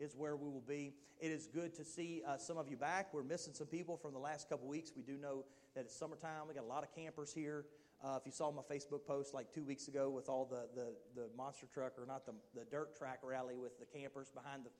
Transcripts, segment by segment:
is where we will be. It is good to see uh, some of you back. We're missing some people from the last couple weeks. We do know that it's summertime. We got a lot of campers here. Uh, if you saw my Facebook post like two weeks ago with all the, the, the monster truck, or not the, the dirt track rally with the campers behind the,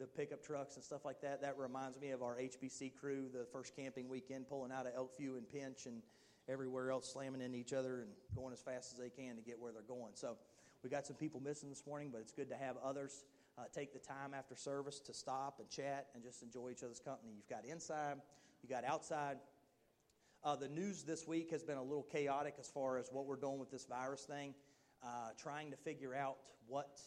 the pickup trucks and stuff like that, that reminds me of our HBC crew, the first camping weekend, pulling out of Elkview and Pinch and everywhere else, slamming into each other and going as fast as they can to get where they're going. So we got some people missing this morning, but it's good to have others uh, take the time after service to stop and chat and just enjoy each other's company. You've got inside, you got outside. Uh, the news this week has been a little chaotic as far as what we're doing with this virus thing, uh, trying to figure out what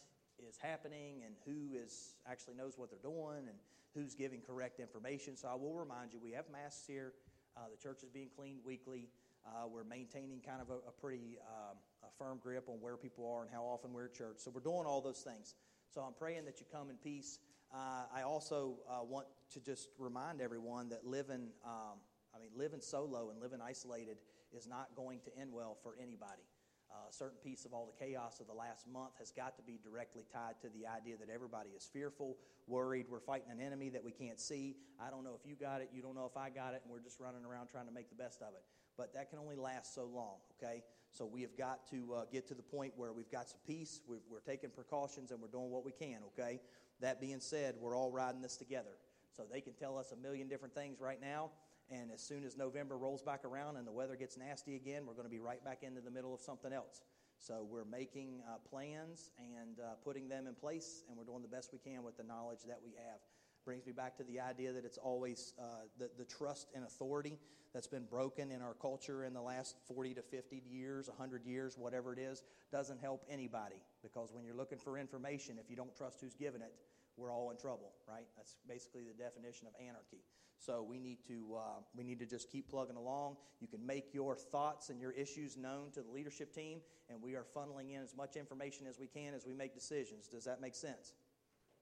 is happening and who is actually knows what they're doing and who's giving correct information. So I will remind you, we have masks here. Uh, the church is being cleaned weekly. Uh, we're maintaining kind of a, a pretty um, a firm grip on where people are and how often we're at church. So we're doing all those things. So I'm praying that you come in peace. Uh, I also uh, want to just remind everyone that living um, I mean, living solo and living isolated is not going to end well for anybody. Uh, a certain piece of all the chaos of the last month has got to be directly tied to the idea that everybody is fearful, worried. We're fighting an enemy that we can't see. I don't know if you got it, you don't know if I got it, and we're just running around trying to make the best of it. But that can only last so long, okay? So we have got to uh, get to the point where we've got some peace, we're, we're taking precautions, and we're doing what we can, okay? That being said, we're all riding this together. So they can tell us a million different things right now and as soon as November rolls back around and the weather gets nasty again, we're going to be right back into the middle of something else. So we're making uh, plans and uh, putting them in place, and we're doing the best we can with the knowledge that we have. Brings me back to the idea that it's always uh, the, the trust and authority that's been broken in our culture in the last 40 to 50 years, 100 years, whatever it is, doesn't help anybody. Because when you're looking for information, if you don't trust who's given it, we're all in trouble, right? That's basically the definition of anarchy. So we need to uh, we need to just keep plugging along. You can make your thoughts and your issues known to the leadership team, and we are funneling in as much information as we can as we make decisions. Does that make sense?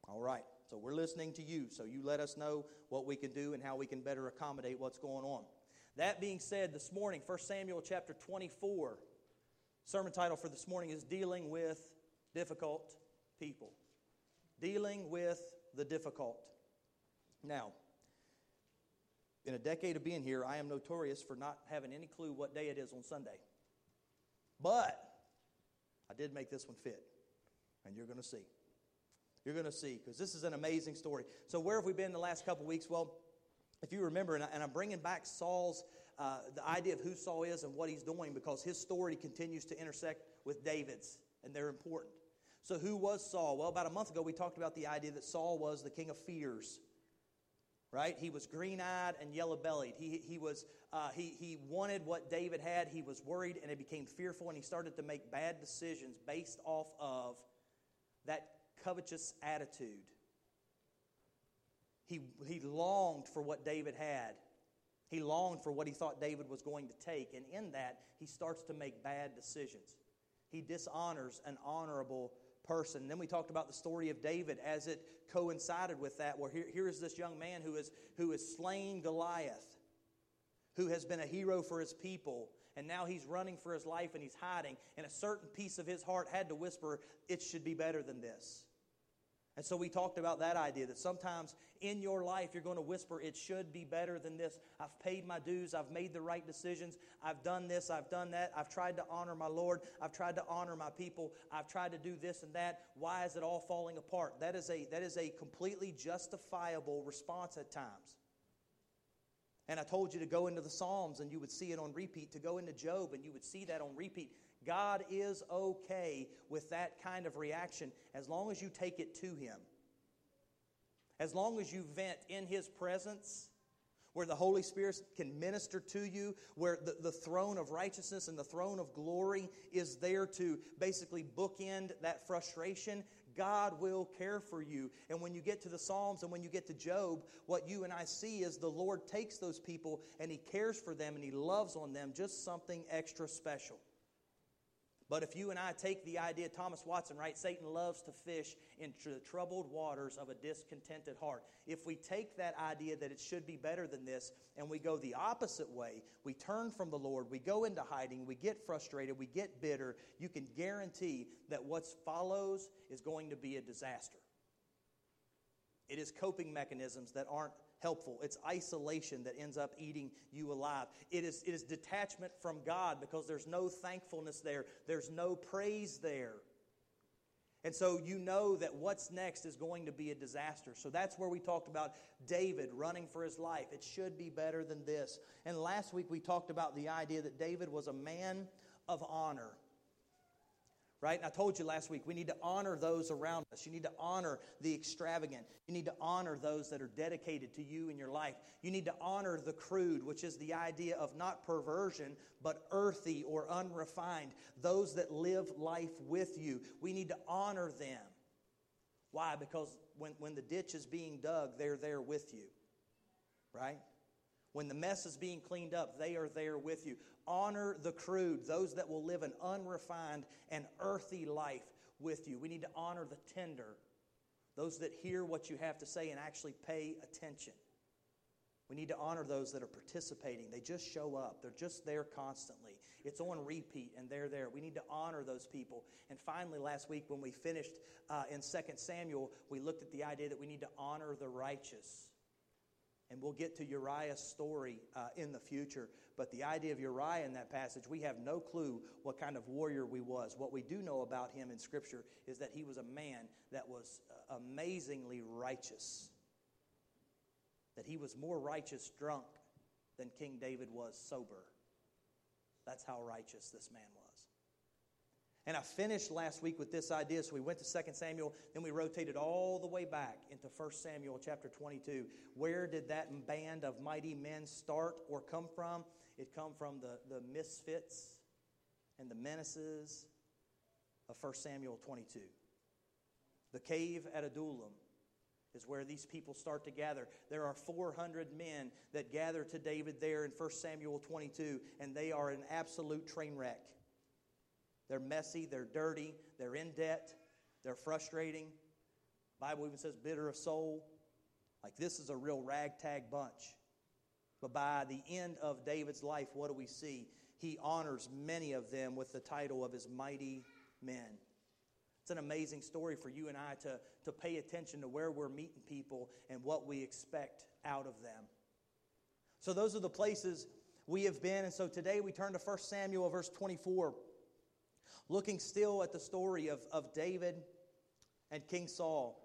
All right. So we're listening to you. So you let us know what we can do and how we can better accommodate what's going on. That being said, this morning, 1 Samuel chapter 24, sermon title for this morning is Dealing with Difficult People. Dealing with the difficult. Now, in a decade of being here, I am notorious for not having any clue what day it is on Sunday. But I did make this one fit, and you're going to see. You're going to see, because this is an amazing story. So, where have we been the last couple weeks? Well, if you remember, and, I, am bringing back Saul's, uh, the idea of who Saul is and what he's doing, because his story continues to intersect with David's, and they're important. So, who was Saul? Well, about a month ago, we talked about the idea that Saul was the king of fears right? He was green eyed and yellow bellied. He, he, was, uh, he, he wanted what David had. He was worried and he became fearful and he started to make bad decisions based off of that covetous attitude. He, he longed for what David had. He longed for what he thought David was going to take. And in that, he starts to make bad decisions. He dishonors an honorable person. Then we talked about the story of David as it coincided with that, where here, here is this young man who is, who is slain Goliath, who has been a hero for his people, and now he's running for his life and he's hiding. And a certain piece of his heart had to whisper, It should be better than this. And so we talked about that idea that sometimes in your life you're going to whisper, it should be better than this. I've paid my dues. I've made the right decisions. I've done this. I've done that. I've tried to honor my Lord. I've tried to honor my people. I've tried to do this and that. Why is it all falling apart? That is a, that is a completely justifiable response at times. And I told you to go into the Psalms and you would see it on repeat, to go into Job and you would see that on repeat. God is okay with that kind of reaction as long as you take it to Him. As long as you vent in His presence, where the Holy Spirit can minister to you, where the, the throne of righteousness and the throne of glory is there to basically bookend that frustration, God will care for you. And when you get to the Psalms and when you get to Job, what you and I see is the Lord takes those people and He cares for them and He loves on them just something extra special. But if you and I take the idea, Thomas Watson, right? Satan loves to fish into the troubled waters of a discontented heart. If we take that idea that it should be better than this and we go the opposite way, we turn from the Lord, we go into hiding, we get frustrated, we get bitter, you can guarantee that what follows is going to be a disaster. It is coping mechanisms that aren't helpful. It's isolation that ends up eating you alive. It is, it is detachment from God because there's no thankfulness there, there's no praise there. And so you know that what's next is going to be a disaster. So that's where we talked about David running for his life. It should be better than this. And last week we talked about the idea that David was a man of honor right? And I told you last week, we need to honor those around us. You need to honor the extravagant. You need to honor those that are dedicated to you in your life. You need to honor the crude, which is the idea of not perversion, but earthy or unrefined. Those that live life with you. We need to honor them. Why? Because when, when the ditch is being dug, they're there with you, right? When the mess is being cleaned up, they are there with you. Honor the crude, those that will live an unrefined and earthy life with you. We need to honor the tender, those that hear what you have to say and actually pay attention. We need to honor those that are participating. They just show up, they're just there constantly. It's on repeat, and they're there. We need to honor those people. And finally, last week when we finished uh, in 2 Samuel, we looked at the idea that we need to honor the righteous. And we'll get to Uriah's story uh, in the future. But the idea of Uriah in that passage, we have no clue what kind of warrior he was. What we do know about him in Scripture is that he was a man that was uh, amazingly righteous. That he was more righteous drunk than King David was sober. That's how righteous this man was. And I finished last week with this idea. So we went to 2 Samuel, then we rotated all the way back into 1 Samuel chapter 22. Where did that band of mighty men start or come from? It come from the, the misfits and the menaces of 1 Samuel 22. The cave at Adullam is where these people start to gather. There are 400 men that gather to David there in 1 Samuel 22, and they are an absolute train wreck. They're messy, they're dirty, they're in debt, they're frustrating. The Bible even says bitter of soul. Like this is a real ragtag bunch. But by the end of David's life, what do we see? He honors many of them with the title of his mighty men. It's an amazing story for you and I to, to pay attention to where we're meeting people and what we expect out of them. So, those are the places we have been. And so today we turn to 1 Samuel, verse 24 looking still at the story of, of David and King Saul.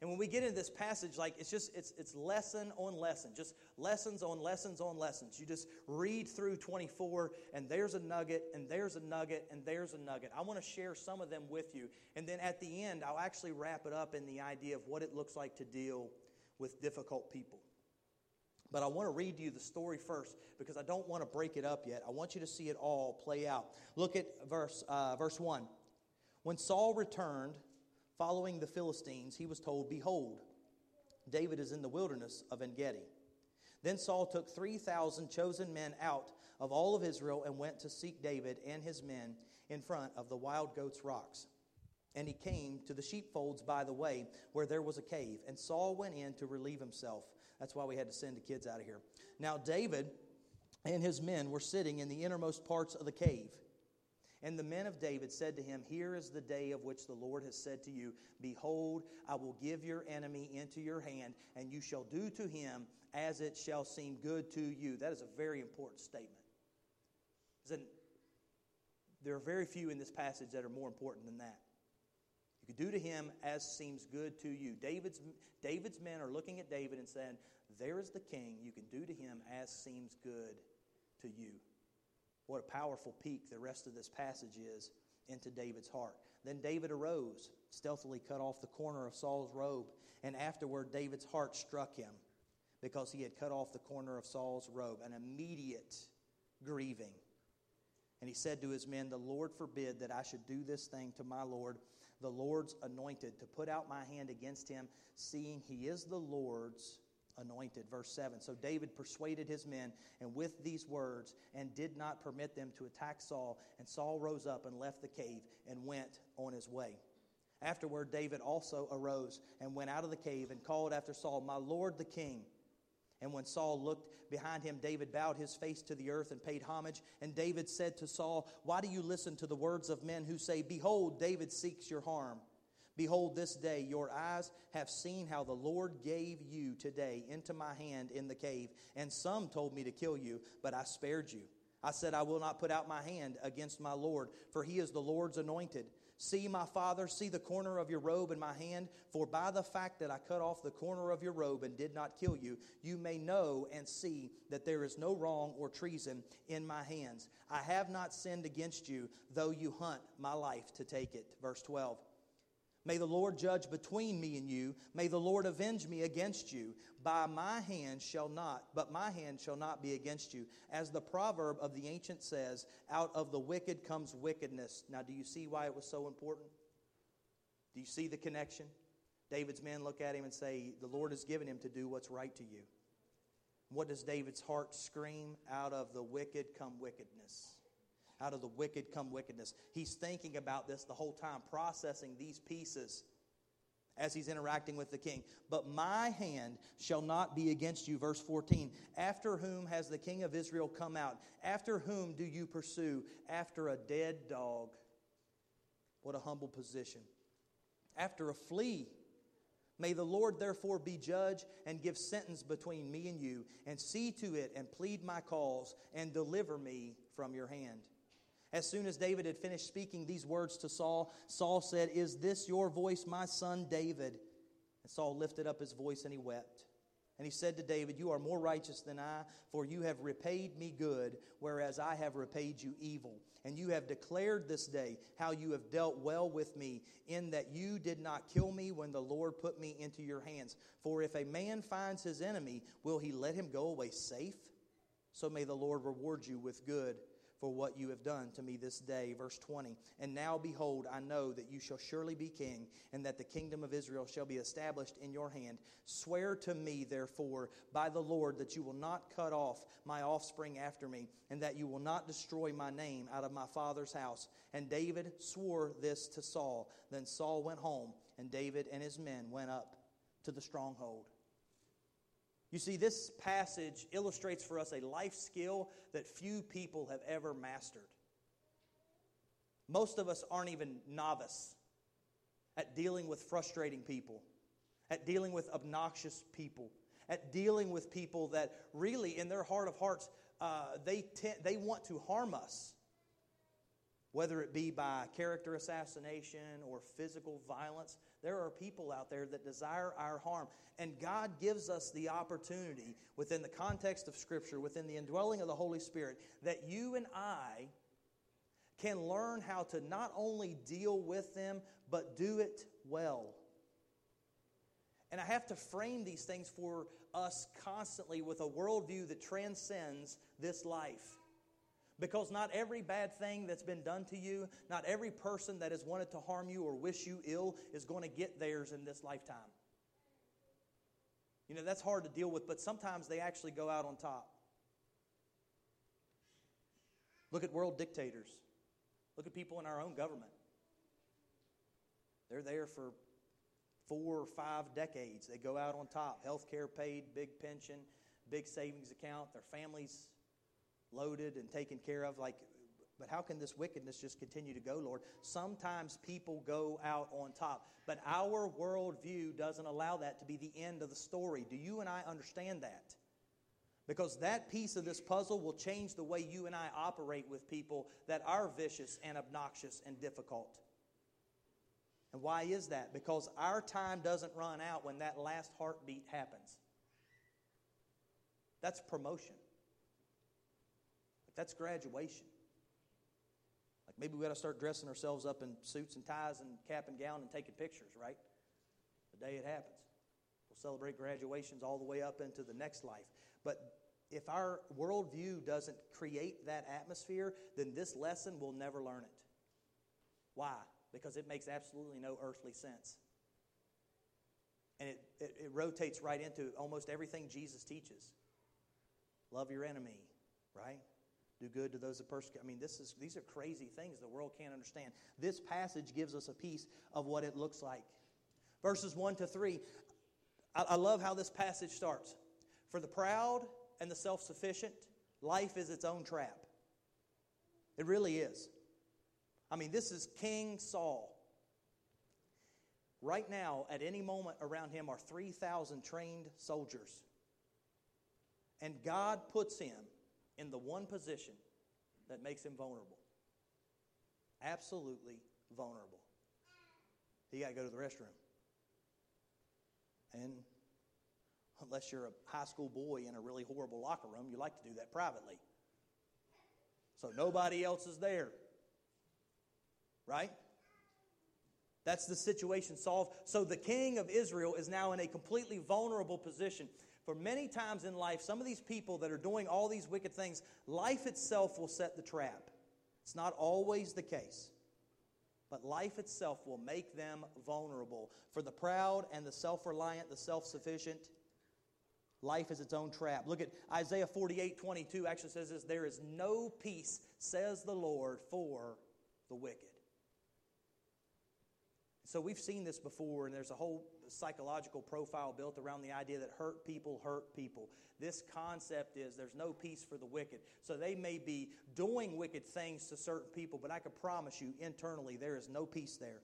And when we get into this passage, like it's just it's it's lesson on lesson, just lessons on lessons on lessons. You just read through 24, and there's a nugget, and there's a nugget, and there's a nugget. I want to share some of them with you. And then at the end, I'll actually wrap it up in the idea of what it looks like to deal with difficult people. But I want to read you the story first because I don't want to break it up yet. I want you to see it all play out. Look at verse, uh, verse 1. When Saul returned following the Philistines, he was told, Behold, David is in the wilderness of En Gedi. Then Saul took 3,000 chosen men out of all of Israel and went to seek David and his men in front of the wild goats' rocks. And he came to the sheepfolds by the way, where there was a cave. And Saul went in to relieve himself. That's why we had to send the kids out of here. Now, David and his men were sitting in the innermost parts of the cave. And the men of David said to him, Here is the day of which the Lord has said to you, Behold, I will give your enemy into your hand, and you shall do to him as it shall seem good to you. That is a very important statement. There are very few in this passage that are more important than that. You can do to him as seems good to you. David's, David's men are looking at David and saying, There is the king. You can do to him as seems good to you. What a powerful peek the rest of this passage is into David's heart. Then David arose, stealthily cut off the corner of Saul's robe, and afterward David's heart struck him because he had cut off the corner of Saul's robe, an immediate grieving. And he said to his men, The Lord forbid that I should do this thing to my Lord the Lord's anointed, to put out my hand against him, seeing he is the Lord's anointed. Verse 7. So David persuaded his men, and with these words, and did not permit them to attack Saul. And Saul rose up and left the cave and went on his way. Afterward, David also arose and went out of the cave and called after Saul, My Lord the king. And when Saul looked behind him, David bowed his face to the earth and paid homage. And David said to Saul, Why do you listen to the words of men who say, Behold, David seeks your harm? Behold, this day your eyes have seen how the Lord gave you today into my hand in the cave. And some told me to kill you, but I spared you. I said, I will not put out my hand against my Lord, for he is the Lord's anointed. See, my father, see the corner of your robe in my hand, for by the fact that I cut off the corner of your robe and did not kill you, you may know and see that there is no wrong or treason in my hands. I have not sinned against you, though you hunt my life to take it. Verse 12. May the Lord judge between me and you. May the Lord avenge me against you. By my hand shall not, but my hand shall not be against you. As the proverb of the ancient says, out of the wicked comes wickedness. Now, do you see why it was so important? Do you see the connection? David's men look at him and say, The Lord has given him to do what's right to you. What does David's heart scream? Out of the wicked come wickedness. Out of the wicked come wickedness. He's thinking about this the whole time, processing these pieces as he's interacting with the king. But my hand shall not be against you. Verse 14. After whom has the king of Israel come out? After whom do you pursue? After a dead dog. What a humble position. After a flea. May the Lord therefore be judge and give sentence between me and you, and see to it and plead my cause and deliver me from your hand. As soon as David had finished speaking these words to Saul, Saul said, Is this your voice, my son David? And Saul lifted up his voice and he wept. And he said to David, You are more righteous than I, for you have repaid me good, whereas I have repaid you evil. And you have declared this day how you have dealt well with me, in that you did not kill me when the Lord put me into your hands. For if a man finds his enemy, will he let him go away safe? So may the Lord reward you with good for what you have done to me this day. Verse 20. And now, behold, I know that you shall surely be king, and that the kingdom of Israel shall be established in your hand. Swear to me, therefore, by the Lord, that you will not cut off my offspring after me, and that you will not destroy my name out of my father's house. And David swore this to Saul. Then Saul went home, and David and his men went up to the stronghold. You see, this passage illustrates for us a life skill that few people have ever mastered. Most of us aren't even novice at dealing with frustrating people, at dealing with obnoxious people, at dealing with people that really, in their heart of hearts, uh, they, te- they want to harm us whether it be by character assassination or physical violence. There are people out there that desire our harm. And God gives us the opportunity within the context of Scripture, within the indwelling of the Holy Spirit, that you and I can learn how to not only deal with them, but do it well. And I have to frame these things for us constantly with a worldview that transcends this life. Because not every bad thing that's been done to you, not every person that has wanted to harm you or wish you ill is going to get theirs in this lifetime. You know, that's hard to deal with, but sometimes they actually go out on top. Look at world dictators. Look at people in our own government. They're there for four or five decades. They go out on top. Health care paid, big pension, big savings account. Their families loaded and taken care of. Like, but how can this wickedness just continue to go, Lord? Sometimes people go out on top, but our worldview doesn't allow that to be the end of the story. Do you and I understand that? Because that piece of this puzzle will change the way you and I operate with people that are vicious and obnoxious and difficult. And why is that? Because our time doesn't run out when that last heartbeat happens. That's promotion. That's graduation. Like maybe we got to start dressing ourselves up in suits and ties and cap and gown and taking pictures, right? The day it happens. We'll celebrate graduations all the way up into the next life. But if our worldview doesn't create that atmosphere, then this lesson will never learn it. Why? Because it makes absolutely no earthly sense. And it, it, it rotates right into almost everything Jesus teaches. Love your enemy, right? Do good to those that persecute. I mean, this is, these are crazy things the world can't understand. This passage gives us a piece of what it looks like. Verses 1 to 3, I, I love how this passage starts. For the proud and the self sufficient, life is its own trap. It really is. I mean, this is King Saul. Right now, at any moment around him are 3,000 trained soldiers. And God puts him in the one position that makes him vulnerable. Absolutely vulnerable. He got to go to the restroom. And unless you're a high school boy in a really horrible locker room, you like to do that privately. So nobody else is there. Right? That's the situation solved. So the king of Israel is now in a completely vulnerable position. For many times in life, some of these people that are doing all these wicked things, life itself will set the trap. It's not always the case. But life itself will make them vulnerable. For the proud and the self reliant, the self sufficient, life is its own trap. Look at Isaiah 48 22 actually says this there is no peace, says the Lord, for the wicked. So we've seen this before, and there's a whole psychological profile built around the idea that hurt people hurt people. This concept is there's no peace for the wicked. So they may be doing wicked things to certain people, but I can promise you internally there is no peace there.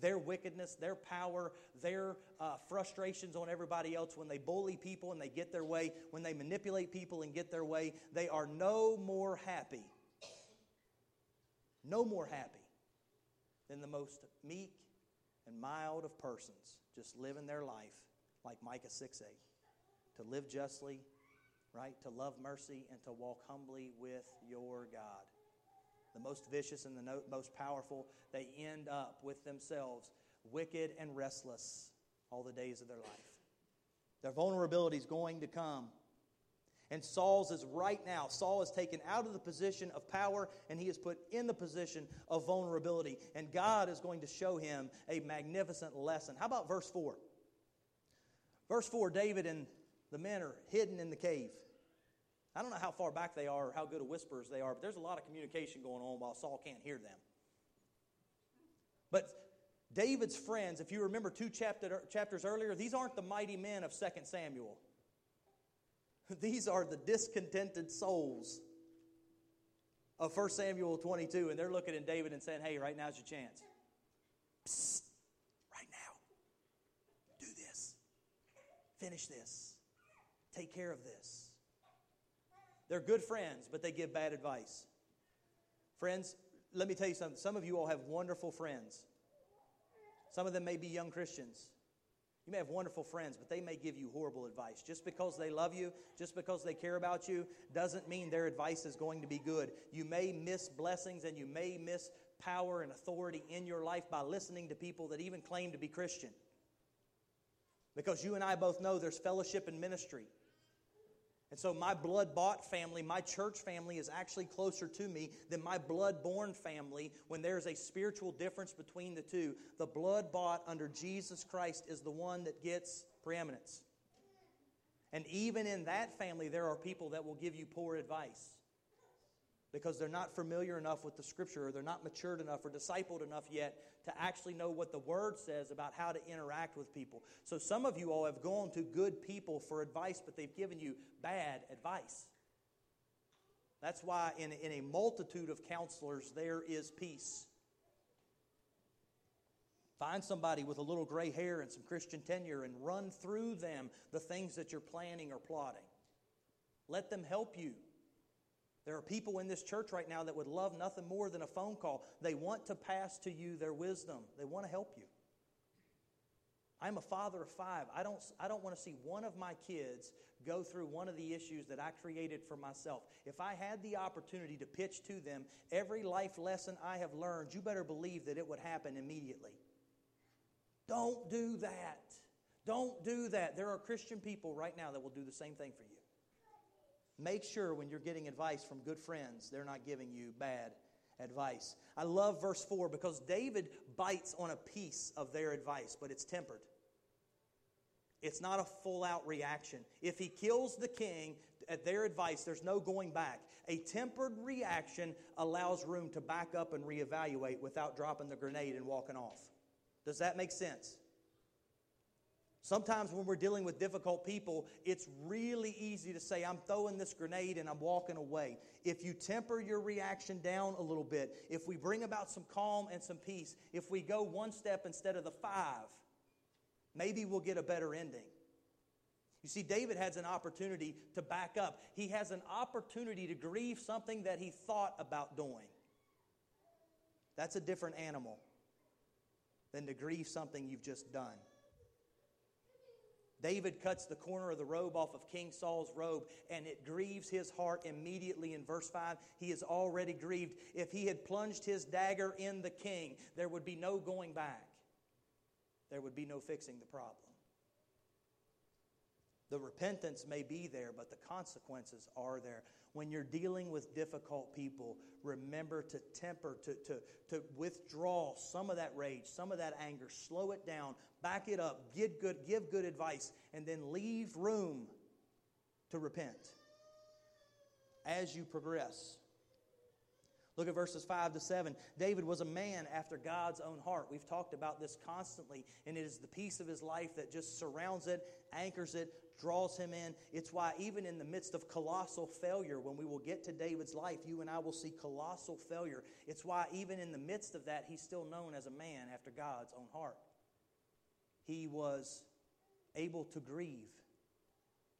Their wickedness, their power, their uh, frustrations on everybody else, when they bully people and they get their way, when they manipulate people and get their way, they are no more happy. No more happy than the most meek and mild of persons, just living their life like Micah 6 8. To live justly, right? To love mercy and to walk humbly with your God. The most vicious and the most powerful, they end up with themselves wicked and restless all the days of their life. Their vulnerability is going to come. And Saul's is right now. Saul is taken out of the position of power and he is put in the position of vulnerability. And God is going to show him a magnificent lesson. How about verse 4? Verse 4 David and the men are hidden in the cave. I don't know how far back they are or how good of whisperers they are, but there's a lot of communication going on while Saul can't hear them. But David's friends, if you remember two chapter, chapters earlier, these aren't the mighty men of 2 Samuel. These are the discontented souls of 1 Samuel 22, and they're looking at David and saying, Hey, right now's your chance. Psst, right now. Do this. Finish this. Take care of this. They're good friends, but they give bad advice. Friends, let me tell you something. Some of you all have wonderful friends. Some of them may be young Christians. You may have wonderful friends, but they may give you horrible advice. Just because they love you, just because they care about you, doesn't mean their advice is going to be good. You may miss blessings and you may miss power and authority in your life by listening to people that even claim to be Christian. Because you and I both know there's fellowship and ministry. And so, my blood bought family, my church family, is actually closer to me than my blood born family when there's a spiritual difference between the two. The blood bought under Jesus Christ is the one that gets preeminence. And even in that family, there are people that will give you poor advice because they're not familiar enough with the scripture or they're not matured enough or discipled enough yet to actually know what the word says about how to interact with people. So some of you all have gone to good people for advice, but they've given you bad advice. That's why in, in a multitude of counselors there is peace. Find somebody with a little gray hair and some Christian tenure and run through them the things that you're planning or plotting. Let them help you. There are people in this church right now that would love nothing more than a phone call. They want to pass to you their wisdom, they want to help you. I'm a father of five. I don't, I don't want to see one of my kids go through one of the issues that I created for myself. If I had the opportunity to pitch to them every life lesson I have learned, you better believe that it would happen immediately. Don't do that. Don't do that. There are Christian people right now that will do the same thing for you. Make sure when you're getting advice from good friends, they're not giving you bad advice. I love verse 4 because David bites on a piece of their advice, but it's tempered. It's not a full out reaction. If he kills the king at their advice, there's no going back. A tempered reaction allows room to back up and reevaluate without dropping the grenade and walking off. Does that make sense? Sometimes when we're dealing with difficult people, it's really easy to say, I'm throwing this grenade and I'm walking away. If you temper your reaction down a little bit, if we bring about some calm and some peace, if we go one step instead of the five, maybe we'll get a better ending. You see, David has an opportunity to back up. He has an opportunity to grieve something that he thought about doing. That's a different animal than to grieve something you've just done. David cuts the corner of the robe off of King Saul's robe, and it grieves his heart immediately in verse 5. He is already grieved. If he had plunged his dagger in the king, there would be no going back, there would be no fixing the problem. The repentance may be there, but the consequences are there. When you're dealing with difficult people, remember to temper, to, to, to withdraw some of that rage, some of that anger, slow it down, back it up, give good, give good advice, and then leave room to repent as you progress. Look at verses 5 to 7. David was a man after God's own heart. We've talked about this constantly, and it is the piece of his life that just surrounds it, anchors it, draws him in. It's why, even in the midst of colossal failure, when we will get to David's life, you and I will see colossal failure. It's why, even in the midst of that, he's still known as a man after God's own heart. He was able to grieve,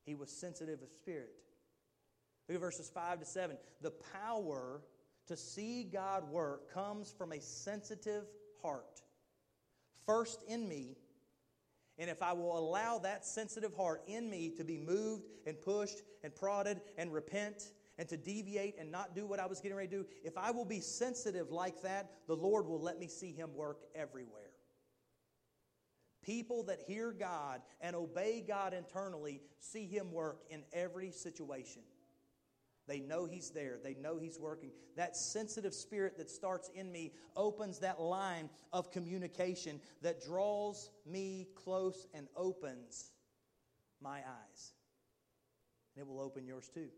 he was sensitive of spirit. Look at verses 5 to 7. The power to see God work comes from a sensitive heart. First in me, and if I will allow that sensitive heart in me to be moved and pushed and prodded and repent and to deviate and not do what I was getting ready to do, if I will be sensitive like that, the Lord will let me see Him work everywhere. People that hear God and obey God internally see Him work in every situation. They know He's there. They know He's working. That sensitive spirit that starts in me opens that line of communication that draws me close and opens my eyes. And it will open yours too.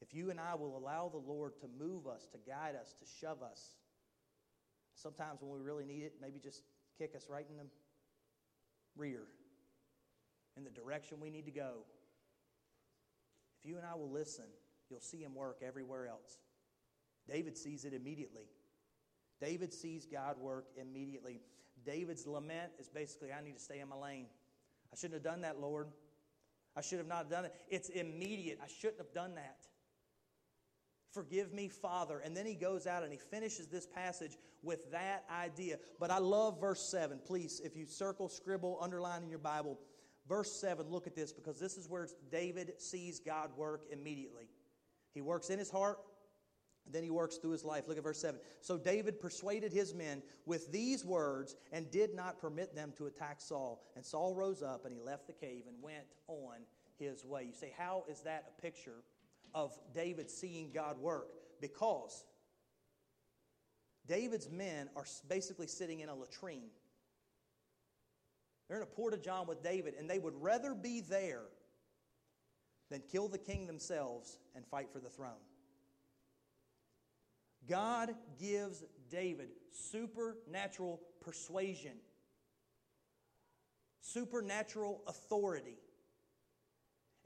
If you and I will allow the Lord to move us, to guide us, to shove us, sometimes when we really need it, maybe just kick us right in the rear, in the direction we need to go. If you and I will listen, you'll see him work everywhere else. David sees it immediately. David sees God work immediately. David's lament is basically, I need to stay in my lane. I shouldn't have done that, Lord. I should have not done it. It's immediate. I shouldn't have done that. Forgive me, Father. And then he goes out and he finishes this passage with that idea. But I love verse 7. Please, if you circle, scribble, underline in your Bible, Verse 7, look at this because this is where David sees God work immediately. He works in his heart, then he works through his life. Look at verse 7. So David persuaded his men with these words and did not permit them to attack Saul. And Saul rose up and he left the cave and went on his way. You say, how is that a picture of David seeing God work? Because David's men are basically sitting in a latrine. They're in a porta john with David, and they would rather be there than kill the king themselves and fight for the throne. God gives David supernatural persuasion, supernatural authority.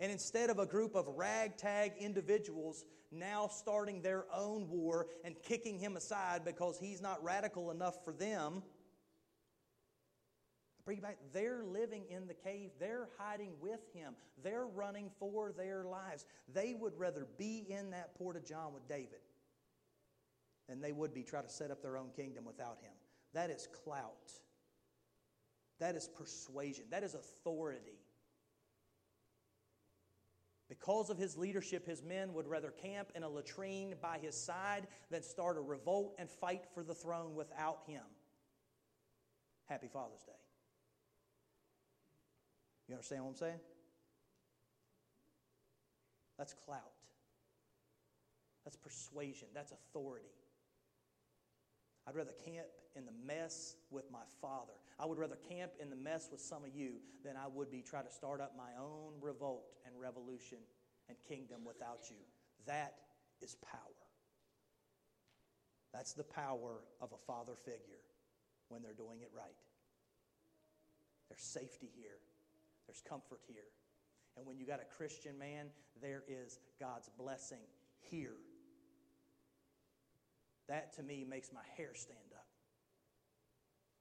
And instead of a group of ragtag individuals now starting their own war and kicking him aside because he's not radical enough for them, Bring back, they're living in the cave. They're hiding with him. They're running for their lives. They would rather be in that porta john with David than they would be try to set up their own kingdom without him. That is clout. That is persuasion. That is authority. Because of his leadership, his men would rather camp in a latrine by his side than start a revolt and fight for the throne without him. Happy Father's Day. You understand what I'm saying? That's clout. That's persuasion. That's authority. I'd rather camp in the mess with my father. I would rather camp in the mess with some of you than I would be try to start up my own revolt and revolution and kingdom without you. That is power. That's the power of a father figure when they're doing it right. There's safety here, there's comfort here. And when you got a Christian man, there is God's blessing here. That to me makes my hair stand up.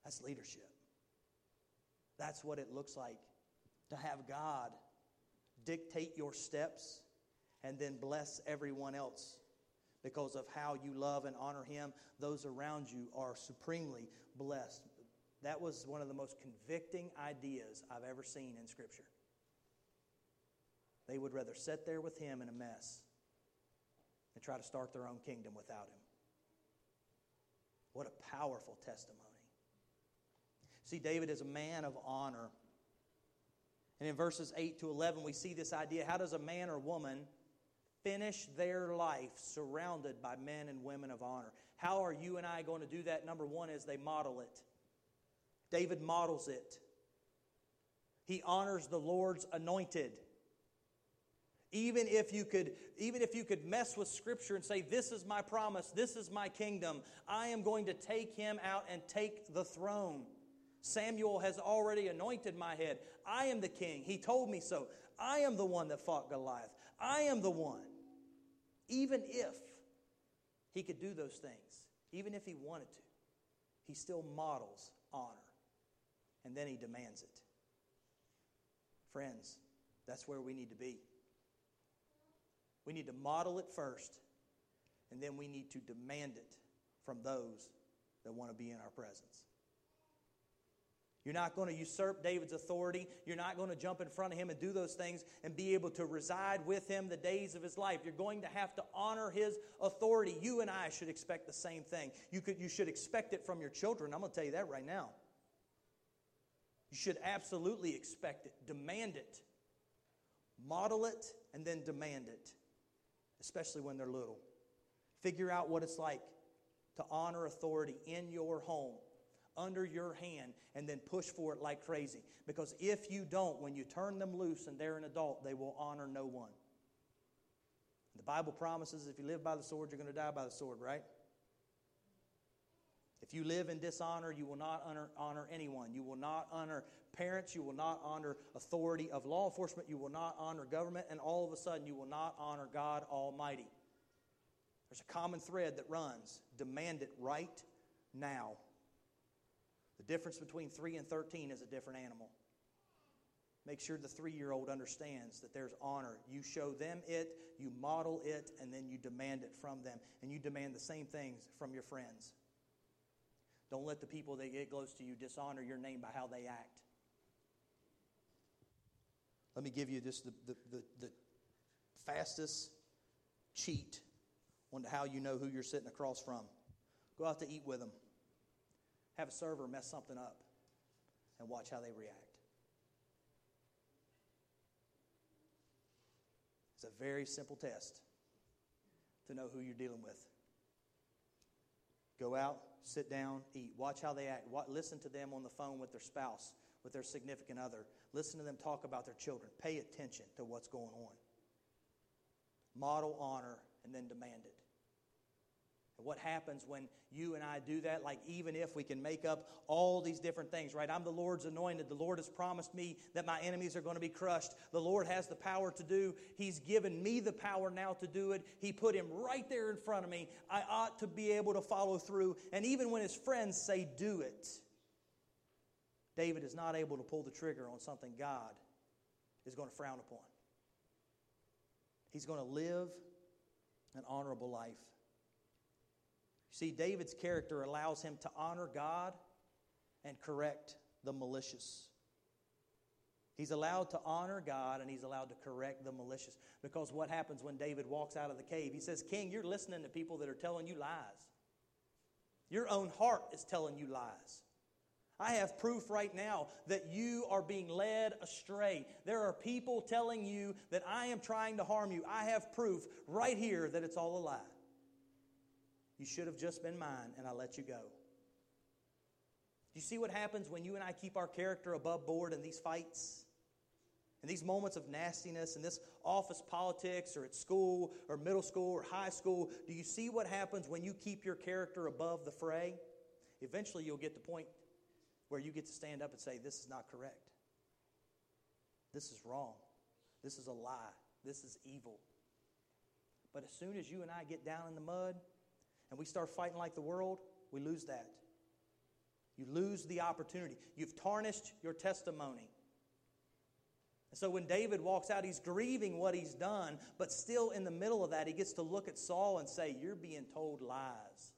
That's leadership. That's what it looks like to have God dictate your steps and then bless everyone else because of how you love and honor Him. Those around you are supremely blessed. That was one of the most convicting ideas I've ever seen in Scripture. They would rather sit there with Him in a mess than try to start their own kingdom without Him. What a powerful testimony. See, David is a man of honor. And in verses 8 to 11, we see this idea how does a man or woman finish their life surrounded by men and women of honor? How are you and I going to do that? Number one is they model it. David models it. He honors the Lord's anointed. Even if you could even if you could mess with scripture and say this is my promise, this is my kingdom, I am going to take him out and take the throne. Samuel has already anointed my head. I am the king. He told me so. I am the one that fought Goliath. I am the one. Even if he could do those things, even if he wanted to, he still models honor. And then he demands it. Friends, that's where we need to be. We need to model it first, and then we need to demand it from those that want to be in our presence. You're not going to usurp David's authority. You're not going to jump in front of him and do those things and be able to reside with him the days of his life. You're going to have to honor his authority. You and I should expect the same thing. You, could, you should expect it from your children. I'm going to tell you that right now. You should absolutely expect it, demand it, model it, and then demand it, especially when they're little. Figure out what it's like to honor authority in your home under your hand and then push for it like crazy. Because if you don't, when you turn them loose and they're an adult, they will honor no one. The Bible promises if you live by the sword, you're going to die by the sword, right? If you live in dishonor, you will not honor, honor anyone. You will not honor parents. You will not honor authority of law enforcement. You will not honor government. And all of a sudden, you will not honor God Almighty. There's a common thread that runs demand it right now. The difference between 3 and 13 is a different animal. Make sure the three year old understands that there's honor. You show them it, you model it, and then you demand it from them. And you demand the same things from your friends. Don't let the people that get close to you dishonor your name by how they act. Let me give you just the, the, the, the fastest cheat on how you know who you're sitting across from. Go out to eat with them. Have a server mess something up and watch how they react. It's a very simple test to know who you're dealing with. Go out, sit down, eat. Watch how they act. Listen to them on the phone with their spouse, with their significant other. Listen to them talk about their children. Pay attention to what's going on. Model honor and then demand it. What happens when you and I do that? Like, even if we can make up all these different things, right? I'm the Lord's anointed. The Lord has promised me that my enemies are going to be crushed. The Lord has the power to do. He's given me the power now to do it. He put him right there in front of me. I ought to be able to follow through. And even when his friends say, do it, David is not able to pull the trigger on something God is going to frown upon. He's going to live an honorable life. See, David's character allows him to honor God and correct the malicious. He's allowed to honor God and he's allowed to correct the malicious. Because what happens when David walks out of the cave? He says, King, you're listening to people that are telling you lies. Your own heart is telling you lies. I have proof right now that you are being led astray. There are people telling you that I am trying to harm you. I have proof right here that it's all a lie. You should have just been mine, and I let you go. You see what happens when you and I keep our character above board in these fights? In these moments of nastiness, in this office politics, or at school, or middle school, or high school, do you see what happens when you keep your character above the fray? Eventually, you'll get to the point where you get to stand up and say, This is not correct. This is wrong. This is a lie. This is evil. But as soon as you and I get down in the mud and we start fighting like the world, we lose that. You lose the opportunity. You've tarnished your testimony. And so when David walks out, he's grieving what he's done, but still in the middle of that, he gets to look at Saul and say, You're being told lies.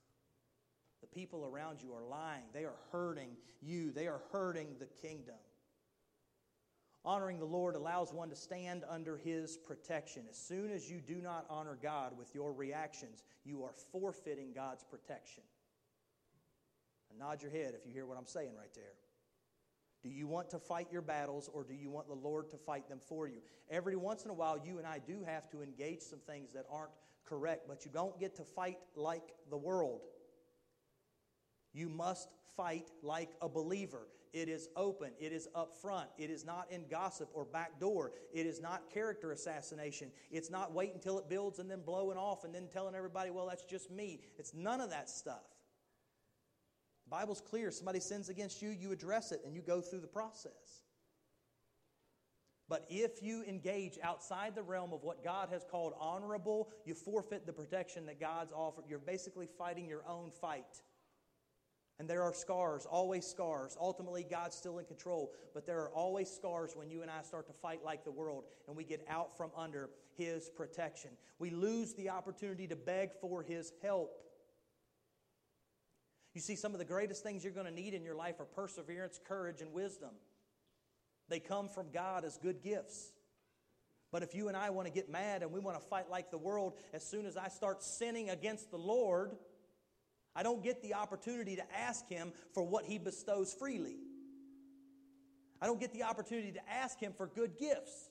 The people around you are lying. They are hurting you, they are hurting the kingdom. Honoring the Lord allows one to stand under his protection. As soon as you do not honor God with your reactions, you are forfeiting God's protection. And nod your head if you hear what I'm saying right there. Do you want to fight your battles or do you want the Lord to fight them for you? Every once in a while, you and I do have to engage some things that aren't correct, but you don't get to fight like the world. You must fight like a believer. It is open, it is up front, it is not in gossip or back door. it is not character assassination. It's not wait until it builds and then blowing off and then telling everybody, well, that's just me. It's none of that stuff. The Bible's clear. Somebody sins against you, you address it and you go through the process. But if you engage outside the realm of what God has called honorable, you forfeit the protection that God's offered. You're basically fighting your own fight. And there are scars, always scars. Ultimately, God's still in control, but there are always scars when you and I start to fight like the world and we get out from under His protection. We lose the opportunity to beg for His help. You see, some of the greatest things you're going to need in your life are perseverance, courage, and wisdom. They come from God as good gifts. But if you and I want to get mad and we want to fight like the world, as soon as I start sinning against the Lord, I don't get the opportunity to ask Him for what He bestows freely. I don't get the opportunity to ask Him for good gifts.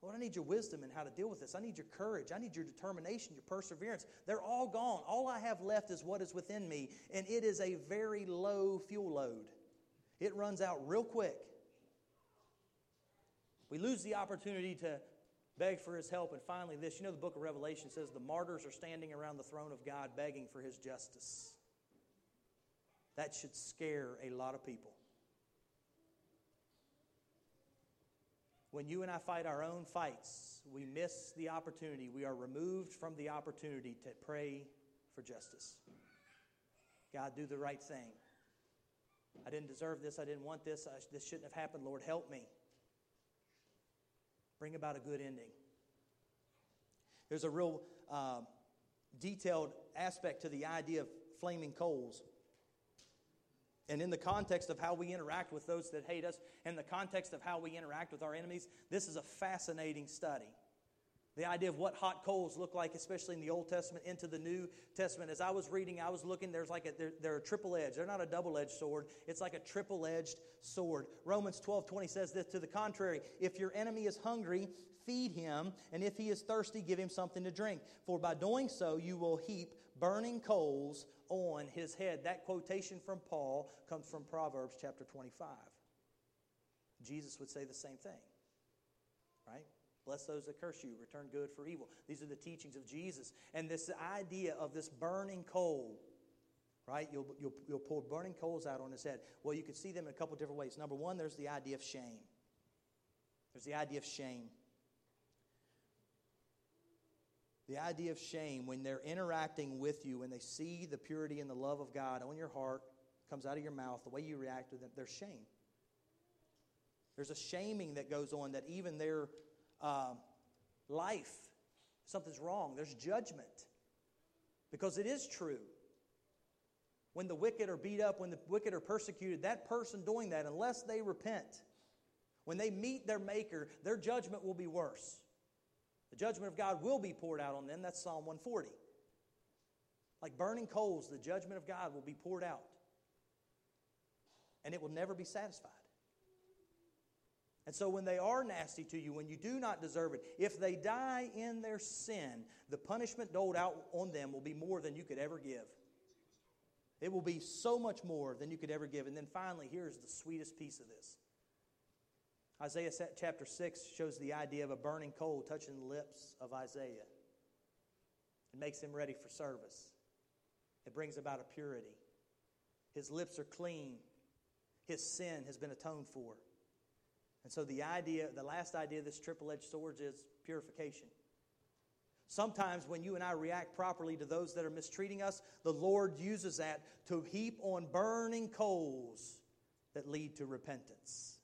Lord, I need your wisdom in how to deal with this. I need your courage. I need your determination, your perseverance. They're all gone. All I have left is what is within me, and it is a very low fuel load. It runs out real quick. We lose the opportunity to beg for his help. And finally, this you know, the book of Revelation says the martyrs are standing around the throne of God begging for his justice. That should scare a lot of people. When you and I fight our own fights, we miss the opportunity. We are removed from the opportunity to pray for justice. God, do the right thing. I didn't deserve this. I didn't want this. I, this shouldn't have happened. Lord, help me. Bring about a good ending. There's a real uh, detailed aspect to the idea of flaming coals. And in the context of how we interact with those that hate us, in the context of how we interact with our enemies, this is a fascinating study. The idea of what hot coals look like, especially in the Old Testament into the New Testament. As I was reading, I was looking, there's like a, they're, they're a triple edge. They're not a double edged sword. It's like a triple edged sword. Romans 12 20 says this to the contrary. If your enemy is hungry, feed him, and if he is thirsty, give him something to drink. For by doing so, you will heap burning coals on his head. That quotation from Paul comes from Proverbs chapter 25. Jesus would say the same thing, right? Bless those that curse you, return good for evil. These are the teachings of Jesus. And this idea of this burning coal, right? You'll, you'll, you'll pour burning coals out on his head. Well, you can see them in a couple different ways. Number one, there's the idea of shame. There's the idea of shame. The idea of shame, when they're interacting with you, when they see the purity and the love of God on your heart, comes out of your mouth, the way you react to them, there's shame. There's a shaming that goes on that even their uh, life, something's wrong. There's judgment. Because it is true. When the wicked are beat up, when the wicked are persecuted, that person doing that, unless they repent, when they meet their Maker, their judgment will be worse. The judgment of God will be poured out on them. That's Psalm 140. Like burning coals, the judgment of God will be poured out. And it will never be satisfied. And so when they are nasty to you, when you do not deserve it, if they die in their sin, the punishment doled out on them will be more than you could ever give. It will be so much more than you could ever give. And then finally, here's the sweetest piece of this Isaiah chapter 6 shows the idea of a burning coal touching the lips of Isaiah. It makes him ready for service, it brings about a purity. His lips are clean, His sin has been atoned for. And so the idea, the last idea of this triple edged sword is purification. Sometimes when you and I react properly to those that are mistreating us, the Lord uses that to heap on burning coals that lead to repentance.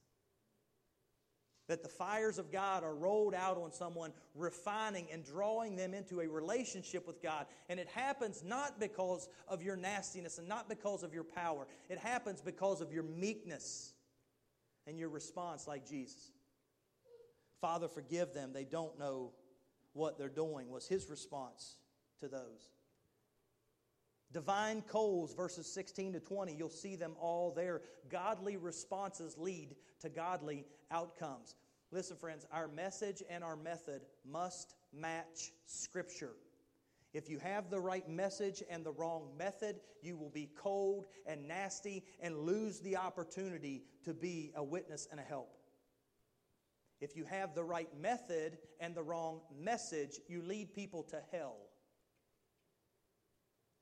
That the fires of God are rolled out on someone, refining and drawing them into a relationship with God. And it happens not because of your nastiness and not because of your power, it happens because of your meekness and your response, like Jesus. Father, forgive them. They don't know what they're doing, was his response to those. Divine coals, verses 16 to 20, you'll see them all there. Godly responses lead to godly outcomes. Listen, friends, our message and our method must match Scripture. If you have the right message and the wrong method, you will be cold and nasty and lose the opportunity to be a witness and a help. If you have the right method and the wrong message, you lead people to hell.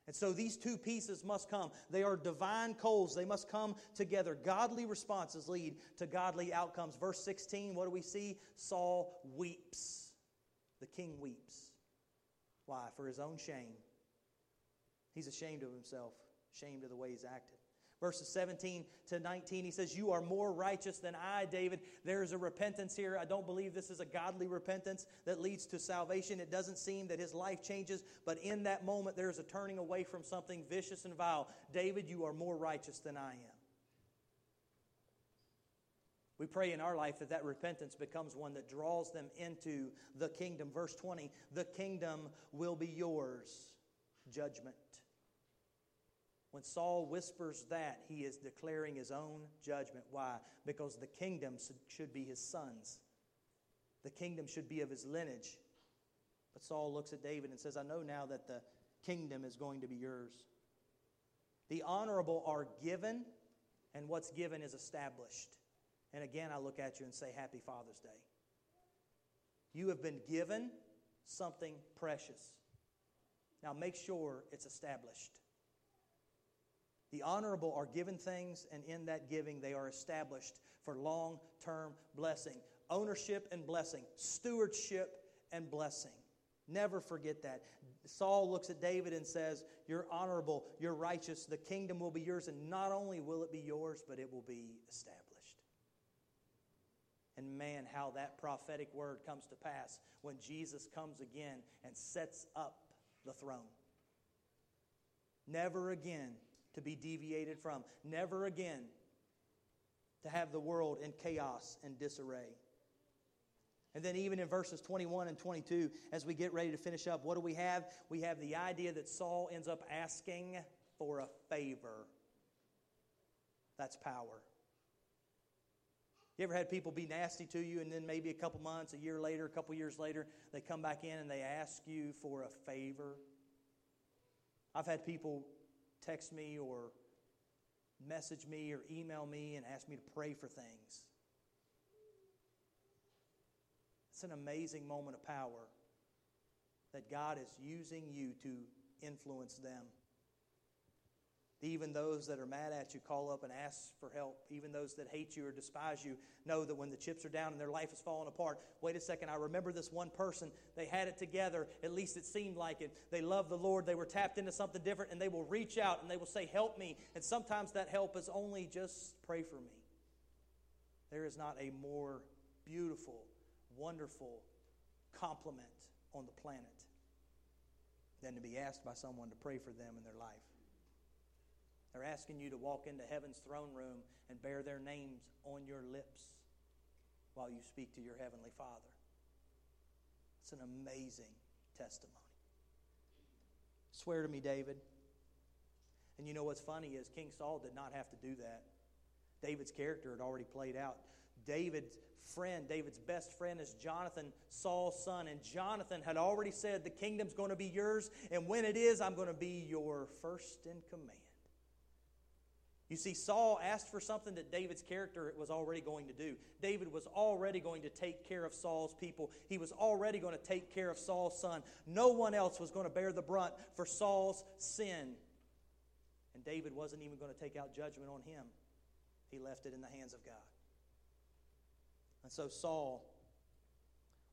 And so these two pieces must come. They are divine coals. They must come together. Godly responses lead to godly outcomes. Verse 16, what do we see? Saul weeps. The king weeps. Why? For his own shame. He's ashamed of himself, ashamed of the way he's acted. Verses 17 to 19, he says, You are more righteous than I, David. There is a repentance here. I don't believe this is a godly repentance that leads to salvation. It doesn't seem that his life changes, but in that moment, there is a turning away from something vicious and vile. David, you are more righteous than I am. We pray in our life that that repentance becomes one that draws them into the kingdom. Verse 20 The kingdom will be yours. Judgment. When Saul whispers that, he is declaring his own judgment. Why? Because the kingdom should be his son's, the kingdom should be of his lineage. But Saul looks at David and says, I know now that the kingdom is going to be yours. The honorable are given, and what's given is established. And again, I look at you and say, Happy Father's Day. You have been given something precious. Now make sure it's established. The honorable are given things, and in that giving, they are established for long term blessing. Ownership and blessing, stewardship and blessing. Never forget that. Saul looks at David and says, You're honorable, you're righteous, the kingdom will be yours, and not only will it be yours, but it will be established. And man, how that prophetic word comes to pass when Jesus comes again and sets up the throne. Never again to be deviated from. Never again to have the world in chaos and disarray. And then, even in verses 21 and 22, as we get ready to finish up, what do we have? We have the idea that Saul ends up asking for a favor. That's power. You ever had people be nasty to you, and then maybe a couple months, a year later, a couple years later, they come back in and they ask you for a favor? I've had people text me or message me or email me and ask me to pray for things. It's an amazing moment of power that God is using you to influence them. Even those that are mad at you call up and ask for help. Even those that hate you or despise you know that when the chips are down and their life is falling apart, wait a second, I remember this one person. They had it together. At least it seemed like it. They loved the Lord. They were tapped into something different and they will reach out and they will say, Help me. And sometimes that help is only just pray for me. There is not a more beautiful, wonderful compliment on the planet than to be asked by someone to pray for them in their life. They're asking you to walk into heaven's throne room and bear their names on your lips while you speak to your heavenly Father. It's an amazing testimony. Swear to me, David. And you know what's funny is King Saul did not have to do that. David's character had already played out. David's friend, David's best friend, is Jonathan, Saul's son. And Jonathan had already said, The kingdom's going to be yours, and when it is, I'm going to be your first in command. You see, Saul asked for something that David's character was already going to do. David was already going to take care of Saul's people. He was already going to take care of Saul's son. No one else was going to bear the brunt for Saul's sin. And David wasn't even going to take out judgment on him. he left it in the hands of God. And so, Saul,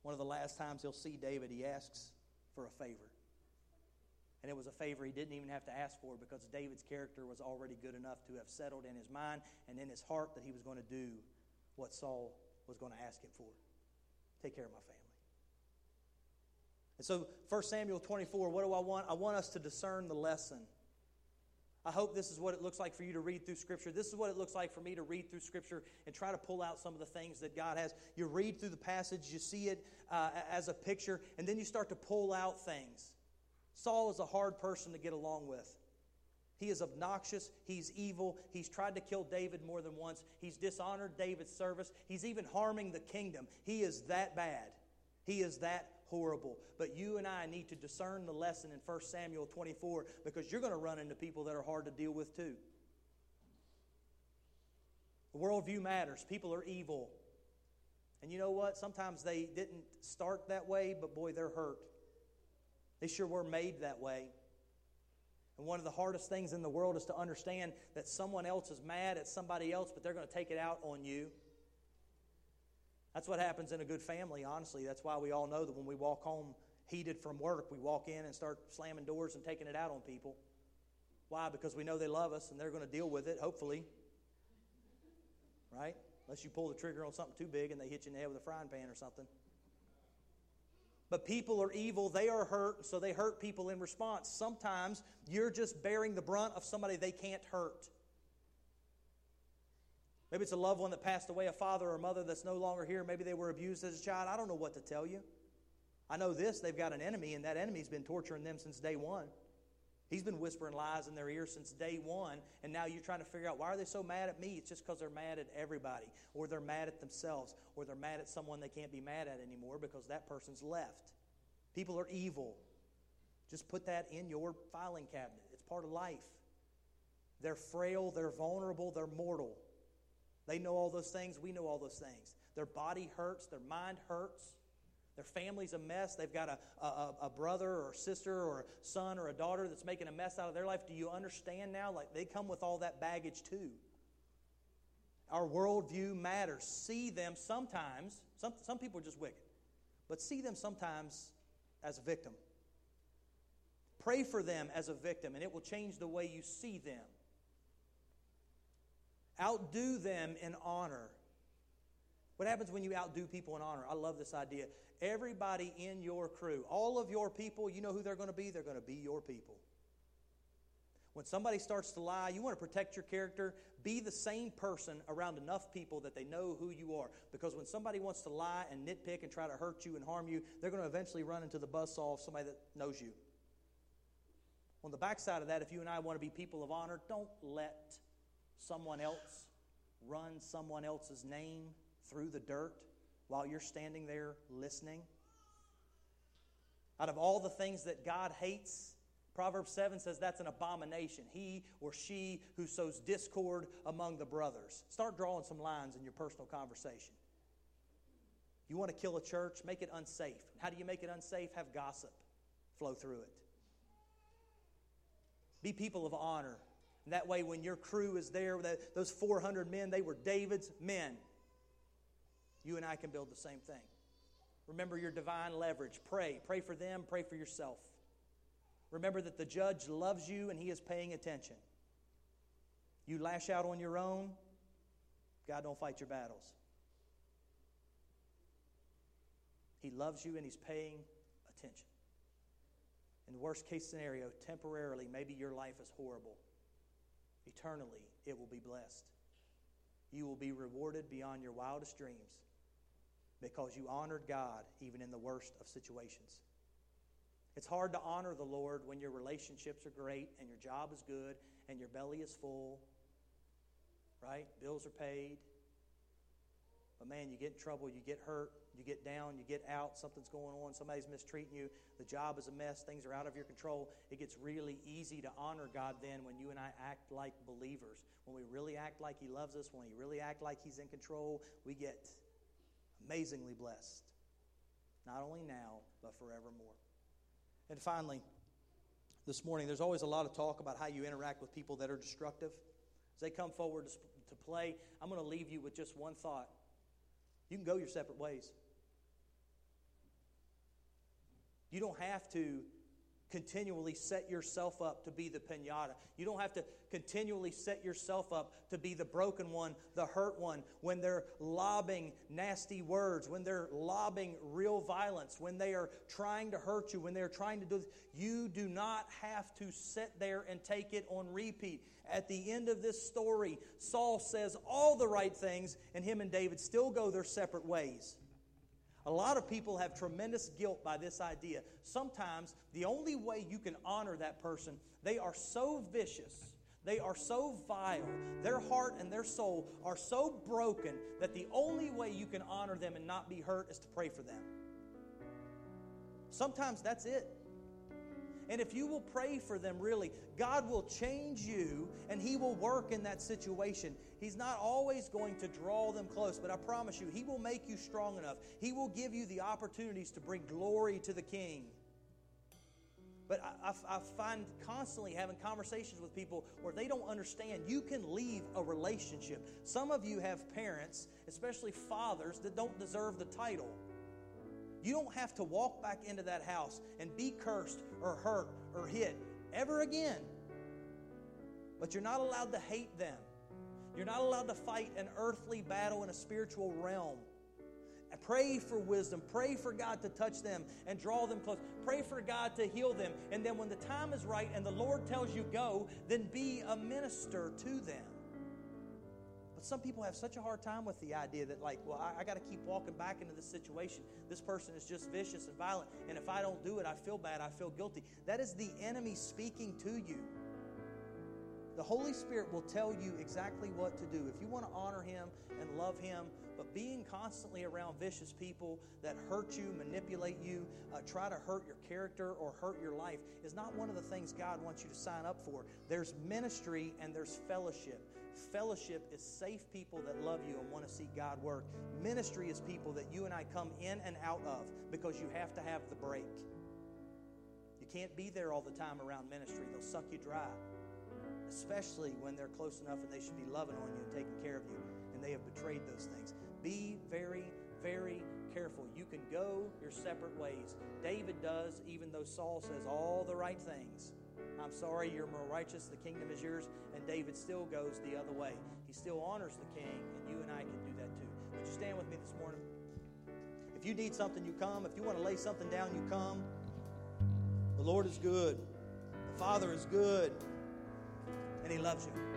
one of the last times he'll see David, he asks for a favor. And it was a favor he didn't even have to ask for because David's character was already good enough to have settled in his mind and in his heart that he was going to do what Saul was going to ask him for take care of my family. And so, 1 Samuel 24, what do I want? I want us to discern the lesson. I hope this is what it looks like for you to read through Scripture. This is what it looks like for me to read through Scripture and try to pull out some of the things that God has. You read through the passage, you see it uh, as a picture, and then you start to pull out things. Saul is a hard person to get along with. He is obnoxious. He's evil. He's tried to kill David more than once. He's dishonored David's service. He's even harming the kingdom. He is that bad. He is that horrible. But you and I need to discern the lesson in 1 Samuel 24 because you're going to run into people that are hard to deal with too. The worldview matters. People are evil. And you know what? Sometimes they didn't start that way, but boy, they're hurt. They sure were made that way. And one of the hardest things in the world is to understand that someone else is mad at somebody else, but they're going to take it out on you. That's what happens in a good family, honestly. That's why we all know that when we walk home heated from work, we walk in and start slamming doors and taking it out on people. Why? Because we know they love us and they're going to deal with it, hopefully. Right? Unless you pull the trigger on something too big and they hit you in the head with a frying pan or something. But people are evil, they are hurt, so they hurt people in response. Sometimes you're just bearing the brunt of somebody they can't hurt. Maybe it's a loved one that passed away, a father or mother that's no longer here. Maybe they were abused as a child. I don't know what to tell you. I know this they've got an enemy, and that enemy's been torturing them since day one. He's been whispering lies in their ear since day one, and now you're trying to figure out why are they so mad at me? It's just because they're mad at everybody, or they're mad at themselves, or they're mad at someone they can't be mad at anymore because that person's left. People are evil. Just put that in your filing cabinet. It's part of life. They're frail, they're vulnerable, they're mortal. They know all those things, we know all those things. Their body hurts, their mind hurts, their family's a mess. They've got a, a, a, brother or sister or son or a daughter that's making a mess out of their life. Do you understand now? Like they come with all that baggage too. Our worldview matters. See them sometimes, some, some people are just wicked, but see them sometimes as a victim. Pray for them as a victim, and it will change the way you see them. Outdo them in honor. What happens when you outdo people in honor? I love this idea. Everybody in your crew, all of your people, you know who they're going to be? They're going to be your people. When somebody starts to lie, you want to protect your character, be the same person around enough people that they know who you are. Because when somebody wants to lie and nitpick and try to hurt you and harm you, they're going to eventually run into the buzzsaw of somebody that knows you. On the backside of that, if you and I want to be people of honor, don't let someone else run someone else's name through the dirt while you're standing there listening. Out of all the things that God hates, Proverbs 7 says that's an abomination. He or she who sows discord among the brothers. Start drawing some lines in your personal conversation. You want to kill a church? Make it unsafe. How do you make it unsafe? Have gossip flow through it. Be people of honor. And that way, when your crew is there, those 400 men, they were David's men. You and I can build the same thing. Remember your divine leverage. Pray. Pray for them, pray for yourself. Remember that the judge loves you and he is paying attention. You lash out on your own, God don't fight your battles. He loves you and he's paying attention. In the worst case scenario, temporarily, maybe your life is horrible. Eternally, it will be blessed. You will be rewarded beyond your wildest dreams because you honored God even in the worst of situations. It's hard to honor the Lord when your relationships are great and your job is good and your belly is full, right? Bills are paid. But man, you get in trouble, you get hurt, you get down, you get out, something's going on, somebody's mistreating you, the job is a mess, things are out of your control. It gets really easy to honor God then when you and I act like believers. When we really act like He loves us, when we really act like He's in control, we get amazingly blessed. Not only now, but forevermore. And finally, this morning, there's always a lot of talk about how you interact with people that are destructive. As they come forward to play, I'm going to leave you with just one thought. You can go your separate ways. You don't have to continually set yourself up to be the pinata. You don't have to continually set yourself up to be the broken one, the hurt one, when they're lobbing nasty words, when they're lobbing real violence, when they are trying to hurt you, when they're trying to do this. You do not have to sit there and take it on repeat. At the end of this story, Saul says all the right things, and him and David still go their separate ways. A lot of people have tremendous guilt by this idea. Sometimes the only way you can honor that person, they are so vicious, they are so vile, their heart and their soul are so broken that the only way you can honor them and not be hurt is to pray for them. Sometimes that's it. And if you will pray for them, really, God will change you and He will work in that situation. He's not always going to draw them close, but I promise you, He will make you strong enough. He will give you the opportunities to bring glory to the King. But I, I, find constantly having conversations with people where they don't understand you can leave a relationship. Some of you have parents, especially fathers, that don't deserve the title. You don't have to walk back into that house and be cursed or hurt or hit ever again. But you're not allowed to hate them. You're not allowed to fight an earthly battle in a spiritual realm. Pray for wisdom. Pray for God to touch them and draw them close. Pray for God to heal them. And then when the time is right and the Lord tells you go, then be a minister to them. Some people have such a hard time with the idea that, like, well, I, I got to keep walking back into this situation. This person is just vicious and violent. And if I don't do it, I feel bad. I feel guilty. That is the enemy speaking to you. The Holy Spirit will tell you exactly what to do. If you want to honor Him and love Him, but being constantly around vicious people that hurt you, manipulate you, uh, try to hurt your character or hurt your life is not one of the things God wants you to sign up for. There's ministry and there's fellowship. Fellowship is safe people that love you and want to see God work. Ministry is people that you and I come in and out of because you have to have the break. You can't be there all the time around ministry, they'll suck you dry, especially when they're close enough and they should be loving on you and taking care of you, and they have betrayed those things. Be very, very careful. You can go your separate ways. David does, even though Saul says all the right things. I'm sorry, you're more righteous, the kingdom is yours. And David still goes the other way. He still honors the king, and you and I can do that too. Would you stand with me this morning? If you need something, you come. If you want to lay something down, you come. The Lord is good. The Father is good, and He loves you.